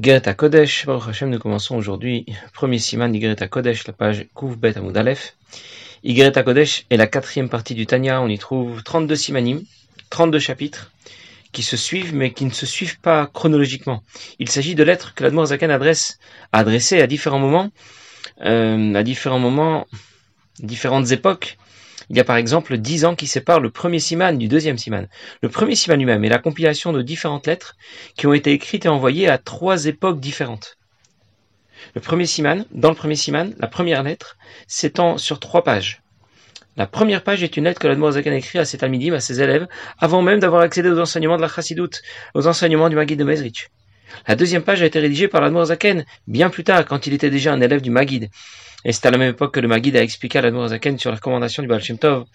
Gereta Kodesh, Baruch Hashem, nous commençons aujourd'hui, premier siman d'Igreta Kodesh, la page Kouf Bet Amud Aleph. Kodesh est la quatrième partie du Tanya, on y trouve 32 simanim, 32 chapitres, qui se suivent mais qui ne se suivent pas chronologiquement. Il s'agit de lettres que l'Admor Zakan adresse, a adressées à différents moments, euh, à différents moments, différentes époques, il y a par exemple dix ans qui séparent le premier siman du deuxième siman. Le premier siman lui-même est la compilation de différentes lettres qui ont été écrites et envoyées à trois époques différentes. Le premier siman, dans le premier siman, la première lettre s'étend sur trois pages. La première page est une lettre que l'Admorazakan écrit à talmidim, à ses élèves, avant même d'avoir accédé aux enseignements de la Chassidoute, aux enseignements du Maguid de Mezrich. La deuxième page a été rédigée par l'Admorazaken bien plus tard, quand il était déjà un élève du Maguid. Et c'est à la même époque que le Maguid a expliqué à l'Admorazaken sur la recommandation du Baal Tov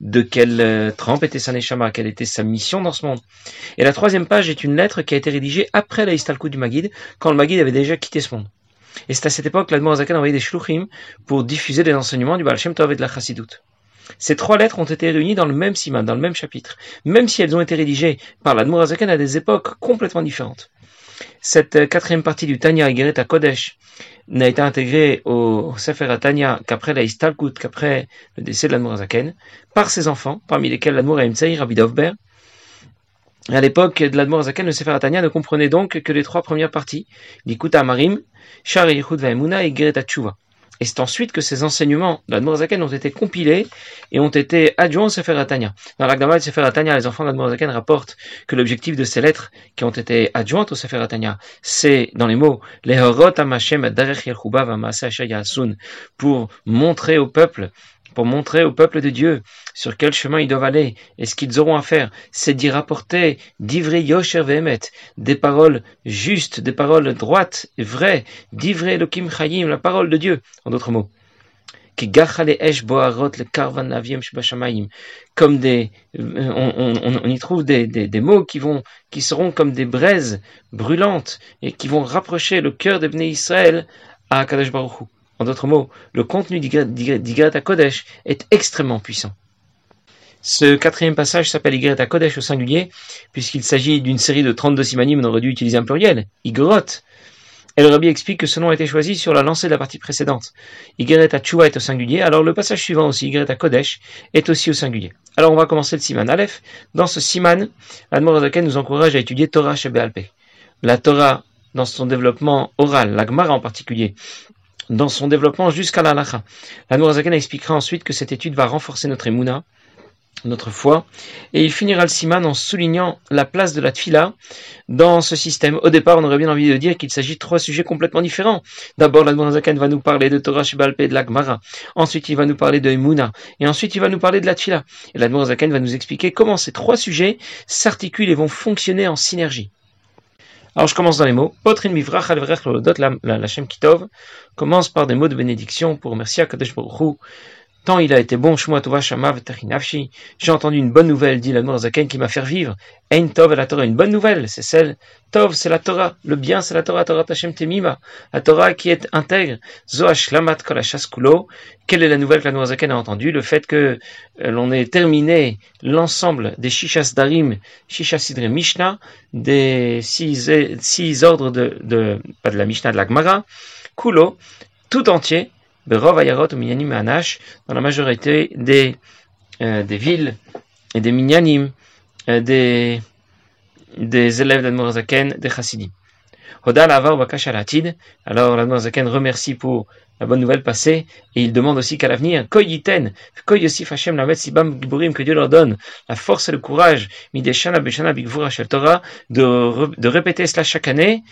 de quelle euh, trempe était sa Neshama, quelle était sa mission dans ce monde. Et la troisième page est une lettre qui a été rédigée après la du Maguid, quand le Maguid avait déjà quitté ce monde. Et c'est à cette époque que l'Admorazaken a envoyé des shluchim pour diffuser les enseignements du Baal Tov et de la Chassidoute. Ces trois lettres ont été réunies dans le même siman, dans le même chapitre, même si elles ont été rédigées par l'Admorazaken à des époques complètement différentes. Cette euh, quatrième partie du Tanya à Kodesh n'a été intégrée au Sefer Tanya qu'après la Istalkut, qu'après le décès de l'Admorazaken, par ses enfants, parmi lesquels l'Admor Emtsei, Rabbi Dovber. À l'époque de l'Admorazaken, le Sefer Tanya ne comprenait donc que les trois premières parties, l'Ikuta Amarim, Shar Yichud Vaemuna et Gereta Tshuva. Et c'est ensuite que ces enseignements d'Admorazaken ont été compilés et ont été adjoints au Sefer Atania. Dans l'Agdama de Sefer Atania, les enfants d'Admorazaken rapportent que l'objectif de ces lettres qui ont été adjointes au Sefer Atania, c'est, dans les mots, les Amashem pour montrer au peuple pour montrer au peuple de Dieu sur quel chemin ils doivent aller et ce qu'ils auront à faire, c'est d'y rapporter d'Ivrei Yosher Vehemet, des paroles justes, des paroles droites et vraies, d'Ivrei Elohim Chayim, la parole de Dieu, en d'autres mots. Comme des, on, y trouve des, des, mots qui vont, qui seront comme des braises brûlantes et qui vont rapprocher le cœur de Israël à Kadosh Baruch Hu. En d'autres mots, le contenu d'Igreta Kodesh est extrêmement puissant. Ce quatrième passage s'appelle Igreta Kodesh au singulier, puisqu'il s'agit d'une série de 32 simanim, on aurait dû utiliser un pluriel, Igrot. Et le rabbi explique que ce nom a été choisi sur la lancée de la partie précédente. Igreta Chua est au singulier, alors le passage suivant aussi, Igreta Kodesh, est aussi au singulier. Alors on va commencer le siman Aleph. Dans ce siman, l'Admorazaken nous encourage à étudier Torah Shebe La Torah dans son développement oral, la Gemara en particulier, dans son développement jusqu'à la lacha. La expliquera ensuite que cette étude va renforcer notre émouna, notre foi, et il finira le siman en soulignant la place de la tfila dans ce système. Au départ, on aurait bien envie de dire qu'il s'agit de trois sujets complètement différents. D'abord, la Nourazaken va nous parler de Torah Shibalpe et de la Gemara. Ensuite, il va nous parler de Emouna. Et ensuite, il va nous parler de la tfila. Et la Nourazaken va nous expliquer comment ces trois sujets s'articulent et vont fonctionner en synergie. Alors je commence dans les mots. Potrin mivrach alvrech lodot la Kitov commence par des mots de bénédiction pour remercier Kadesh Baruch Tant il a été bon, J'ai entendu une bonne nouvelle, dit la Zaken, qui m'a fait vivre. Ein Tov la Torah, une bonne nouvelle, c'est celle. Tov, c'est la Torah. Le bien, c'est la Torah, Torah Tashem Temima. La Torah qui est intègre. Zoach Lamat Kulo. Quelle est la nouvelle que la Zaken a entendue? Le fait que euh, l'on ait terminé l'ensemble des Shishas Darim, Shishas Sidre Mishnah, des six, six ordres de, de, pas de la Mishnah, de la Gemara. Kulo, tout entier dans la majorité des, des villes et des minyanim, des, des élèves d'Admorazaken, des chassidim. Alors l'Admorazaken remercie pour la bonne nouvelle passée, et il demande aussi qu'à l'avenir, que Dieu leur donne la force et le courage, de, de répéter cela chaque année,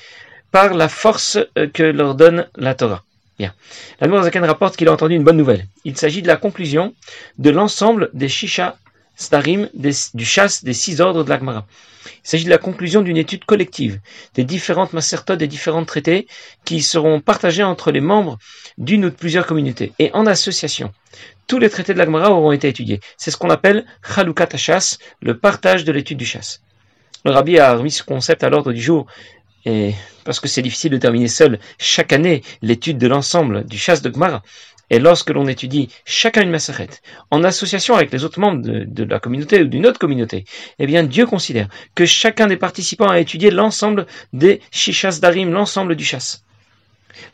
par la force euh, que leur donne la Torah. Bien. La Zaken rapporte qu'il a entendu une bonne nouvelle. Il s'agit de la conclusion de l'ensemble des Shisha Starim, du chasse des six ordres de l'Agmara. Il s'agit de la conclusion d'une étude collective des différentes macertotes des différents traités qui seront partagés entre les membres d'une ou de plusieurs communautés et en association. Tous les traités de l'Agmara auront été étudiés. C'est ce qu'on appelle Chalukat HaShas, le partage de l'étude du chasse. Le rabbi a remis ce concept à l'ordre du jour et parce que c'est difficile de terminer seul chaque année l'étude de l'ensemble du chasse de Gmara, Et lorsque l'on étudie chacun une Maseret, en association avec les autres membres de, la communauté ou d'une autre communauté, eh bien Dieu considère que chacun des participants a étudié l'ensemble des Shishas Darim, l'ensemble du chasse.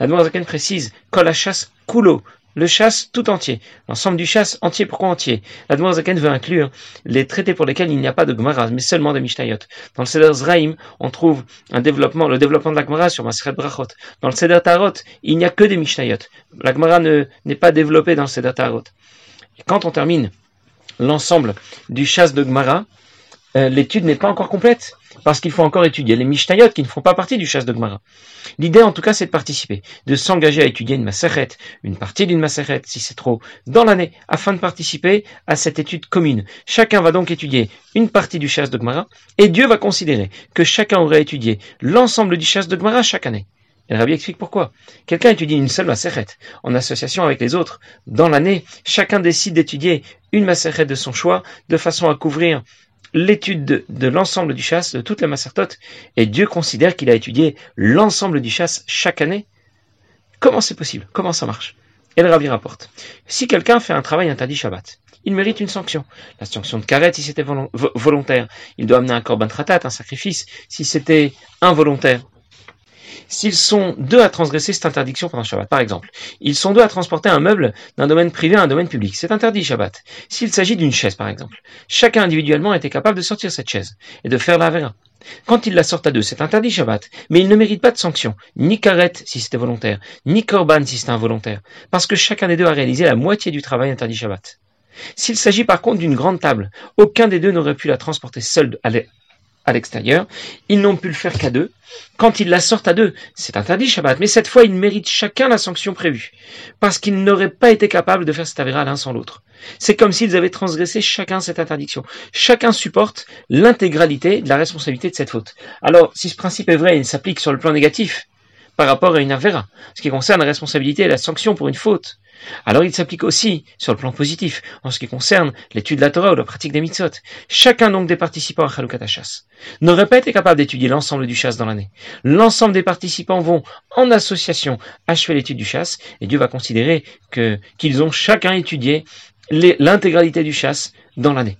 La Zaken précise, Kol chasse kulo, le chasse tout entier, l'ensemble du chasse entier, pourquoi entier? La Zaken veut inclure les traités pour lesquels il n'y a pas de Gemara, mais seulement de Mishnayot. Dans le Seder Zraim, on trouve un développement, le développement de la Gemara sur Maseret Brachot. Dans le Seder Tarot, il n'y a que des Mishnayot. La Gemara n'est pas développée dans le Seder Tarot. Quand on termine l'ensemble du chasse de Gemara, l'étude n'est pas encore complète parce qu'il faut encore étudier les Mishnayot qui ne font pas partie du chasse de Gemara. L'idée en tout cas c'est de participer, de s'engager à étudier une Maseret, une partie d'une Maseret si c'est trop, dans l'année, afin de participer à cette étude commune. Chacun va donc étudier une partie du chasse de Gemara, et Dieu va considérer que chacun aurait étudié l'ensemble du chasse de Gemara chaque année. Et Rabbi explique pourquoi. Quelqu'un étudie une seule Maseret, en association avec les autres. Dans l'année, chacun décide d'étudier une Maseret de son choix, de façon à couvrir l'étude de, l'ensemble du chasse, de toute la Massertot, et Dieu considère qu'il a étudié l'ensemble du chasse chaque année. Comment c'est possible? Comment ça marche? Et le Rabbi rapporte. Si quelqu'un fait un travail interdit Shabbat, il mérite une sanction. La sanction de Karet si c'était volontaire. Il doit amener un korban tratat, un sacrifice, si c'était involontaire s'ils sont deux à transgresser cette interdiction pendant Shabbat. Par exemple, ils sont deux à transporter un meuble d'un domaine privé à un domaine public. C'est interdit Shabbat. S'il s'agit d'une chaise, par exemple, chacun individuellement était capable de sortir cette chaise et de faire la vera. Quand ils la sortent à deux, c'est interdit Shabbat, mais ils ne méritent pas de sanction, ni karet si c'était volontaire, ni korban si c'était involontaire, parce que chacun des deux a réalisé la moitié du travail interdit Shabbat. S'il s'agit par contre d'une grande table, aucun des deux n'aurait pu la transporter seul à l'extérieur. Ils n'ont pu le faire qu'à deux. Quand ils la sortent à deux, c'est interdit Shabbat, mais cette fois ils méritent chacun la sanction prévue, parce qu'ils n'auraient pas été capables de faire cette avéra l'un sans l'autre. C'est comme s'ils avaient transgressé chacun cette interdiction. Chacun supporte l'intégralité de la responsabilité de cette faute. Alors, si ce principe est vrai, il s'applique sur le plan négatif, par rapport à une avéra, ce qui concerne la responsabilité et la sanction pour une faute. Alors il s'applique aussi sur le plan positif, en ce qui concerne l'étude de la Torah ou la pratique des mitzvot. Chacun donc des participants à Chalukat HaShas n'aurait pas été capable d'étudier l'ensemble du chasse dans l'année. L'ensemble des participants vont, en association, achever l'étude du chasse, et Dieu va considérer qu'ils ont chacun étudié l'intégralité du chasse dans l'année.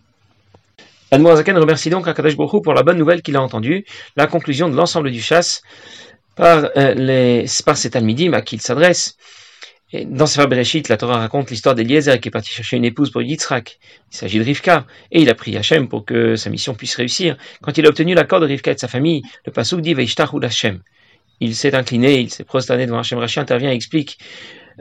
Admoazaken remercie donc Akadosh Baruch pour la bonne nouvelle qu'il a entendue, la conclusion de l'ensemble du chasse par, euh, les, par cet almidim à qui il s'adresse. Dans Sefer Bereshit, la Torah raconte l'histoire d'Eliezer qui est parti chercher une épouse pour Yitzhak. Il s'agit de Rivka. Et il a prié Hachem pour que sa mission puisse réussir. Quand il a obtenu l'accord de Rivka et de sa famille, le Pasuk dit Veishtahu Hashem. Il s'est incliné, il s'est prosterné devant Hachem. Rashi intervient et explique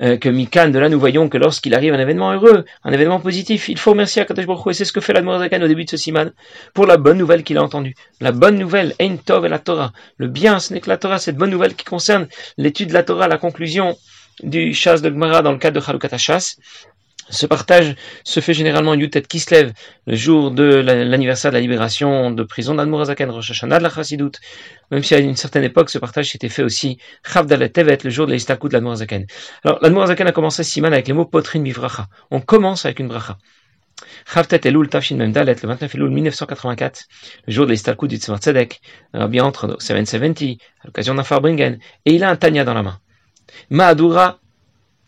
euh, que Mikan, de là nous voyons que lorsqu'il arrive un événement heureux, un événement positif, il faut remercier à Kadosh Baruch et c'est ce que fait l'Admorazakan au début de ce siman, pour la bonne nouvelle qu'il a entendue. La bonne nouvelle, Ein Tov et la Torah. Le bien, ce n'est que la Torah, cette bonne nouvelle qui concerne l'étude de la Torah, la conclusion du chasse de Gmara dans le cadre de Chalukat chasse. Ce partage se fait généralement Yutet Kislev, le jour de l'anniversaire de la libération de prison d'Admorazaken, Rosh Hashanah de la Chassidut. Même si à une certaine époque, ce partage s'était fait aussi Chavdalet Tevet, le jour de l'Istakut de l'Admorazaken. Alors, l'Admorazaken a commencé Siman avec les mots Potrin Mivracha. On commence avec une bracha. Chavtet Elul Tafshin Memdalet, le 29 Elul 1984, le jour de l'Istakut du Tzemar Tzedek, Rabbi entre 770, à l'occasion d'un Farbringen, et il a un Tanya dans la main. Mahadura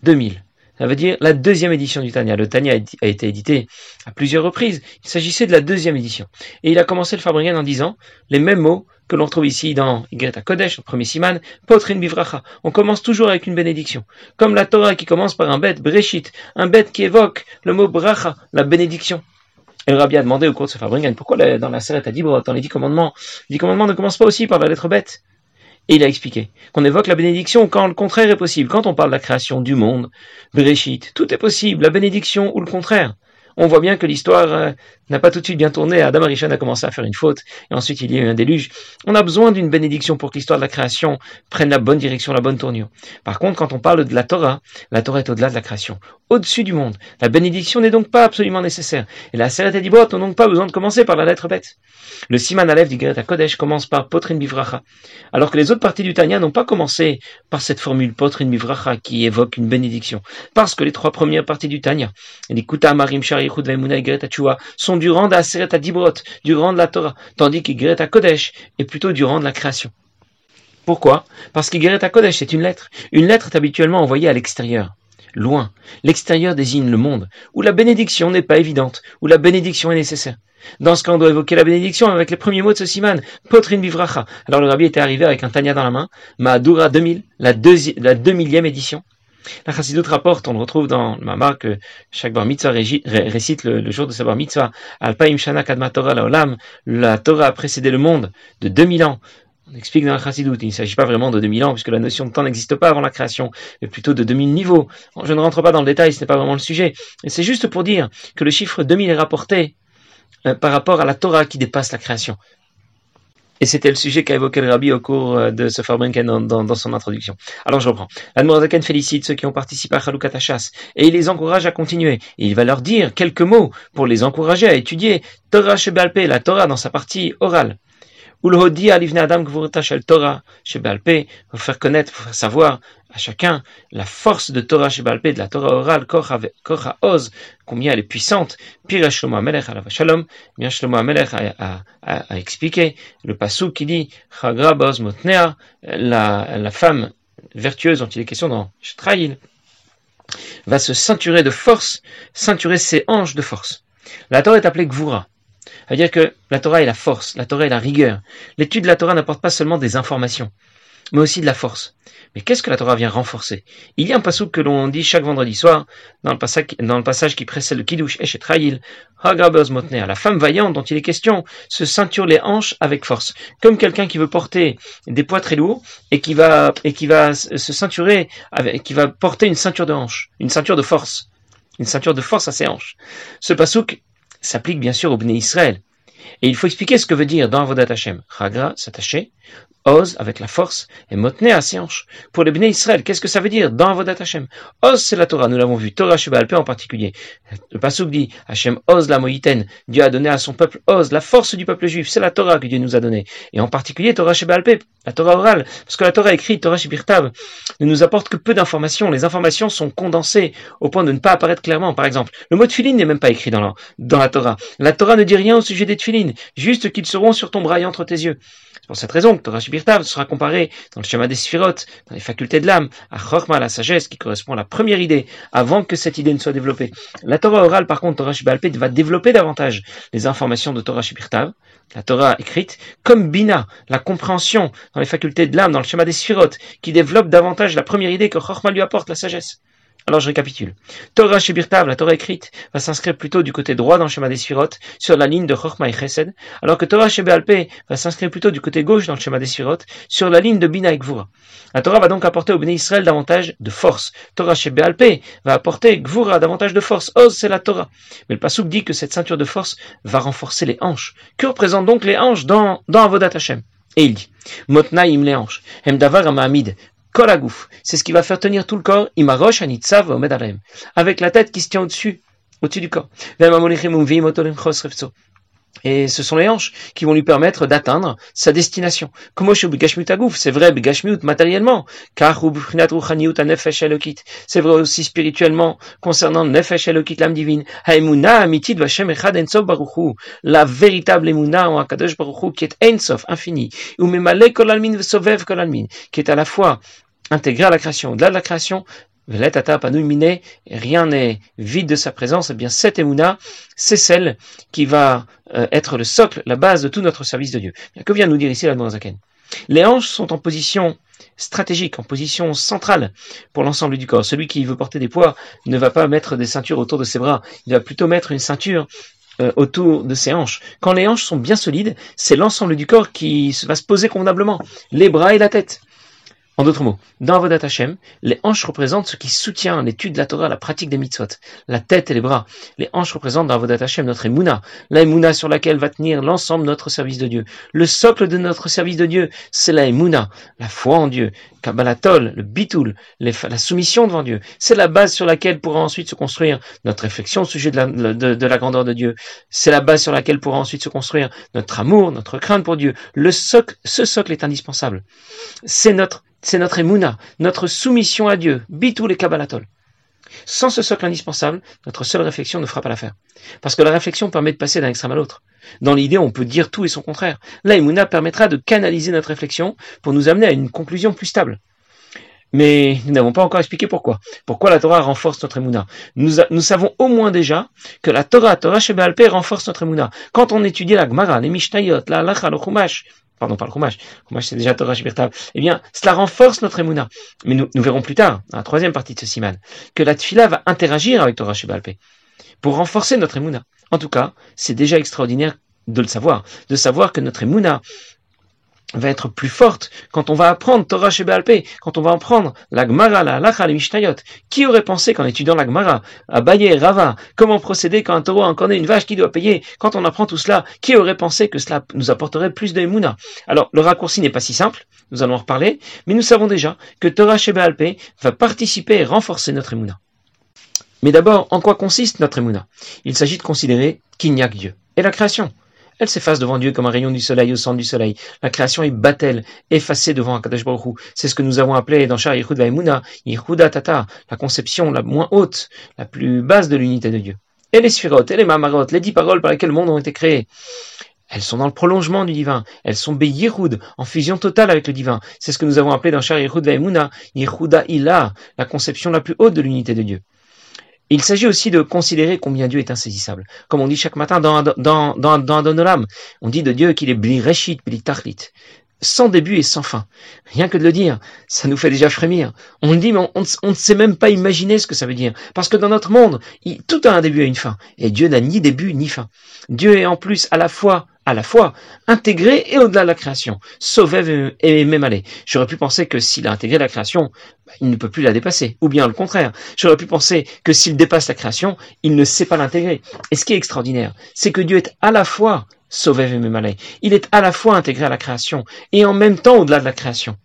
2000. Ça veut dire la deuxième édition du Tanya. Le Tanya a été édité à plusieurs reprises. Il s'agissait de la deuxième édition. Et il a commencé le Fabringen en disant les mêmes mots que l'on trouve ici dans Igreta Kodesh, le premier siman, Potrin Bivracha. On commence toujours avec une bénédiction. Comme la Torah qui commence par un bête, Breshit, un bête qui évoque le mot Bracha, la bénédiction. Et le rabbi a demandé au cours de ce Fabringen pourquoi dans la Seret à Dibrot, dans les dix commandements, les dix commandements ne commencent pas aussi par la lettre bête. Et il a expliqué qu'on évoque la bénédiction quand le contraire est possible. Quand on parle de la création du monde, Bereshit, tout est possible, la bénédiction ou le contraire on voit bien que l'histoire euh, n'a pas tout de suite bien tourné. Adam Arishon a commencé à faire une faute, et ensuite il y a eu un déluge. On a besoin d'une bénédiction pour que l'histoire de la création prenne la bonne direction, la bonne tournure. Par contre, quand on parle de la Torah, la Torah est au-delà de la création, au-dessus du monde. La bénédiction n'est donc pas absolument nécessaire. Et la Seret et Dibot n'ont donc pas besoin de commencer par la lettre bête. Le Siman Aleph du Gereta Kodesh commence par Potrin Bivracha, alors que les autres parties du Tanya n'ont pas commencé par cette formule Potrin Bivracha qui évoque une bénédiction. Parce que les trois premières parties du Tanya, les Kuta Marim sont du rang d'Aseret Dibrot, du rang de la Torah, tandis qu'Igret Kodesh est plutôt du rang de la création. Pourquoi? Parce qu'Igret Kodesh c'est une lettre. Une lettre est habituellement envoyée à l'extérieur, loin. L'extérieur désigne le monde, où la bénédiction n'est pas évidente, où la bénédiction est nécessaire. Dans ce cas, on doit évoquer la bénédiction avec les premiers mots de ce siman, potrin bivracha. Alors le rabbi était arrivé avec un tanya dans la main, Mahadura 2000, la, la 2000e édition. La Chassidut rapporte, on le retrouve dans le Mamar que chaque bar mitzvah récite le, jour de sa bar mitzvah, Alpaim Shana Kadma Torah Laolam, la Torah a précédé le monde de 2000 ans. On explique dans la Chassidut, il ne s'agit pas vraiment de 2000 ans, puisque la notion de temps n'existe pas avant la création, mais plutôt de 2000 niveaux. Je ne rentre pas dans le détail, ce n'est pas vraiment le sujet. Et c'est juste pour dire que le chiffre 2000 est rapporté euh, par rapport à la Torah qui dépasse la création. Et c'était le sujet qu'a évoqué le Rabbi au cours euh, de ce Farbrenken dans, dans, son introduction. Alors je reprends. L'Admorazaken félicite ceux qui ont participé à Chalukat Hachas et il les encourage à continuer. Il va leur dire quelques mots pour les encourager à étudier Torah Shebalpe, la Torah dans sa partie orale. Pour faire connaître, pour faire savoir à chacun la force de Torah Shebalpe, de la Torah orale, Kocha Oz, combien elle est puissante. Pire Shlomo Amelech Shalom, bien Shlomo Amelech a, expliqué le passou qui dit Chagra Boz Motnea, la, la femme vertueuse dont il est question dans Shtraïl, va se ceinturer de force, ceinturer ses hanches de force. La Torah est appelée Gvura. C'est-à-dire que la Torah est la force, la Torah est la rigueur. L'étude de la Torah n'apporte pas seulement des informations, mais aussi de la force. Mais qu'est-ce que la Torah vient renforcer? Il y a un passage que l'on dit chaque vendredi soir, dans le passage, qui précède le Kiddush Eshet Ra'il, Motner, la femme vaillante dont il est question, se ceinture les hanches avec force, comme quelqu'un qui veut porter des poids très lourds et qui va, et qui va se ceinturer, avec, qui va porter une ceinture de hanche, une ceinture de force, une ceinture de force à ses hanches. Ce pasouk s'applique bien sûr au Bnei Israël. Et il faut expliquer ce que veut dire dans Avodat Hashem. Chagra, s'attacher, Oz avec la force et Motne à. Pour les Bnei Israël, qu'est-ce que ça veut dire dans Avodat Hashem? Oz, c'est la Torah, nous l'avons vu. Torah Shebalpe en particulier. Le Pasuk dit Hashem Oz la Moïten. Dieu a donné à son peuple Oz, la force du peuple juif. C'est la Torah que Dieu nous a donnée. Et en particulier Torah Shebalpe, la Torah orale. Parce que la Torah écrite, Torah Shebirtav, ne nous apporte que peu d'informations. Les informations sont condensées au point de ne pas apparaître clairement. Par exemple, le mot de n'est même pas écrit dans la, dans la Torah. La Torah ne dit rien au sujet des juste qu'ils seront sur ton bras et entre tes yeux. C'est pour cette raison que Torah Shibirtav sera comparé dans le schéma des Sphirot, dans les facultés de l'âme, à Chorma, la sagesse, qui correspond à la première idée, avant que cette idée ne soit développée. La Torah orale, par contre, Torah Shibalpet, va développer davantage les informations de Torah Shibirtav, la Torah écrite, comme Bina, la compréhension dans les facultés de l'âme, dans le schéma des Sphirot, qui développe davantage la première idée que Chorma lui apporte, la sagesse. Alors je récapitule. Torah Shebirtav, la Torah écrite, va s'inscrire plutôt du côté droit dans le schéma des sur la ligne de Chochma et Chesed, alors que Torah Shebealpe va s'inscrire plutôt du côté gauche dans le schéma des sur la ligne de Bina et Gvura. La Torah va donc apporter au Béné Israël davantage de force. Torah Shebealpe va apporter Gvura davantage de force. Oz, c'est la Torah. Mais le Pasuk dit que cette ceinture de force va renforcer les hanches. Que représentent donc les hanches dans, dans Avodat Hashem? Et il dit, Motnaïm les hanches, Hemdavar Amahamid, C'est ce qui va faire tenir tout le corps. Imarosh anitzav omed Avec la tête qui se tient au-dessus, au-dessus du corps. Et ce sont les hanches qui vont lui permettre d'atteindre sa destination. C'est vrai, matériellement, car c'est vrai aussi spirituellement concernant nefesh elokit, l'âme divine. La véritable emuna en Akadosh Baruch qui est ensof, infini, qui est à la fois intégré à la création. Au-delà de la création, rien n'est vide de sa présence, et eh bien cette émouna, c'est celle qui va euh, être le socle, la base de tout notre service de Dieu. Que vient nous dire ici la Zaken? Les hanches sont en position stratégique, en position centrale pour l'ensemble du corps. Celui qui veut porter des poids ne va pas mettre des ceintures autour de ses bras, il va plutôt mettre une ceinture euh, autour de ses hanches. Quand les hanches sont bien solides, c'est l'ensemble du corps qui va se poser convenablement, les bras et la tête. En d'autres mots, dans Avodat Hashem, les hanches représentent ce qui soutient l'étude de la Torah, la pratique des mitzvot, la tête et les bras. Les hanches représentent dans Avodat Hashem notre émouna, la émouna sur laquelle va tenir l'ensemble de notre service de Dieu. Le socle de notre service de Dieu, c'est la émouna, la foi en Dieu, Kabbalatol, le bitul, la soumission devant Dieu. C'est la base sur laquelle pourra ensuite se construire notre réflexion au sujet de la, de la grandeur de Dieu. C'est la base sur laquelle pourra ensuite se construire notre amour, notre crainte pour Dieu. Le socle, ce socle est indispensable. C'est notre c'est notre émouna, notre soumission à Dieu, bitou les kabbalatol. Sans ce socle indispensable, notre seule réflexion ne fera pas l'affaire. Parce que la réflexion permet de passer d'un extrême à l'autre. Dans l'idée, on peut dire tout et son contraire. La permettra de canaliser notre réflexion pour nous amener à une conclusion plus stable. Mais nous n'avons pas encore expliqué pourquoi. Pourquoi la Torah renforce notre émouna? Nous, savons au moins déjà que la Torah, Torah Shebealpe, renforce notre émouna. Quand on étudie la Gemara, les Mishnayot, la Halacha, le Chumash, pardon, pas le Chumash, Chumash c'est déjà Torah Shebealpe, eh bien, cela renforce notre émouna. Mais nous, verrons plus tard, dans la troisième partie de ce siman, que la Tfila va interagir avec Torah Shebealpe pour renforcer notre émouna. En tout cas, c'est déjà extraordinaire de le savoir, de savoir que notre émouna va être plus forte quand on va apprendre Torah chez quand on va apprendre la Gemara, la Lacha, les Mishnayot. Qui aurait pensé qu'en étudiant la Gemara, à Baye, Rava, comment procéder quand un taureau encorné une vache qui doit payer, quand on apprend tout cela, qui aurait pensé que cela nous apporterait plus de Alors, le raccourci n'est pas si simple, nous allons en reparler, mais nous savons déjà que Torah chez va participer et renforcer notre Emouna. Mais d'abord, en quoi consiste notre Emouna? Il s'agit de considérer qu'il n'y a que Dieu et la création. Elle s'efface devant Dieu comme un rayon du soleil au centre du soleil. La création est battelle, effacée devant Akadosh Baruch C'est ce que nous avons appelé dans Shah Yichud Vaimuna, Tata, la conception la moins haute, la plus basse de l'unité de Dieu. Et les sphirotes, et les mamarot, les dix paroles par lesquelles le monde ont été créés. Elles sont dans le prolongement du divin. Elles sont Beyirud, en fusion totale avec le divin. C'est ce que nous avons appelé dans Shah Yichud Vaimuna, Ila, la conception la plus haute de l'unité de Dieu. Il s'agit aussi de considérer combien Dieu est insaisissable. Comme on dit chaque matin dans, dans, dans, dans Adonolam, on dit de Dieu qu'il est bli reshit, bli tachlit, sans début et sans fin. Rien que de le dire, ça nous fait déjà frémir. On le dit, mais on, ne sait même pas imaginer ce que ça veut dire. Parce que dans notre monde, tout a un début et une fin. Et Dieu n'a ni début ni fin. Dieu est en plus à la fois à la fois intégré et au-delà de la création. Sauver et même aller. J'aurais pu penser que s'il a intégré la création, bah, il ne peut plus la dépasser. Ou bien le contraire. J'aurais pu penser que s'il dépasse la création, il ne sait pas l'intégrer. Et ce qui est extraordinaire, c'est que Dieu est à la fois sauver et même aller. Il est à la fois intégré à la création et en même temps au-delà de la création.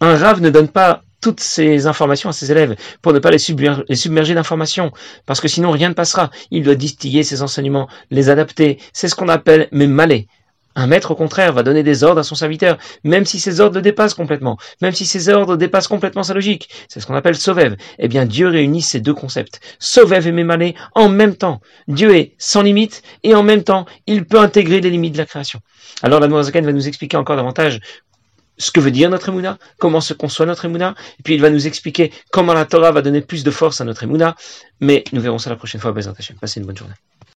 Un rave ne donne pas toutes ces informations à ses élèves pour ne pas les, submerger, d'informations, parce que sinon rien ne passera. Il doit distiller ses enseignements, les adapter. C'est ce qu'on appelle malais. Un maître, au contraire, va donner des ordres à son serviteur, même si ses ordres le dépassent complètement, même si ses ordres dépassent complètement sa logique. C'est ce qu'on appelle Sovev. Eh bien, Dieu réunit ces deux concepts. Sovev et Mémalé en même temps. Dieu est sans limite et en même temps, il peut intégrer les limites de la création. Alors, la Zaken va nous expliquer encore davantage ce que veut dire notre Emouna, comment se conçoit notre Emouna, et puis il va nous expliquer comment la Torah va donner plus de force à notre Emouna, mais nous verrons ça la prochaine fois, Bézant Passez une bonne journée.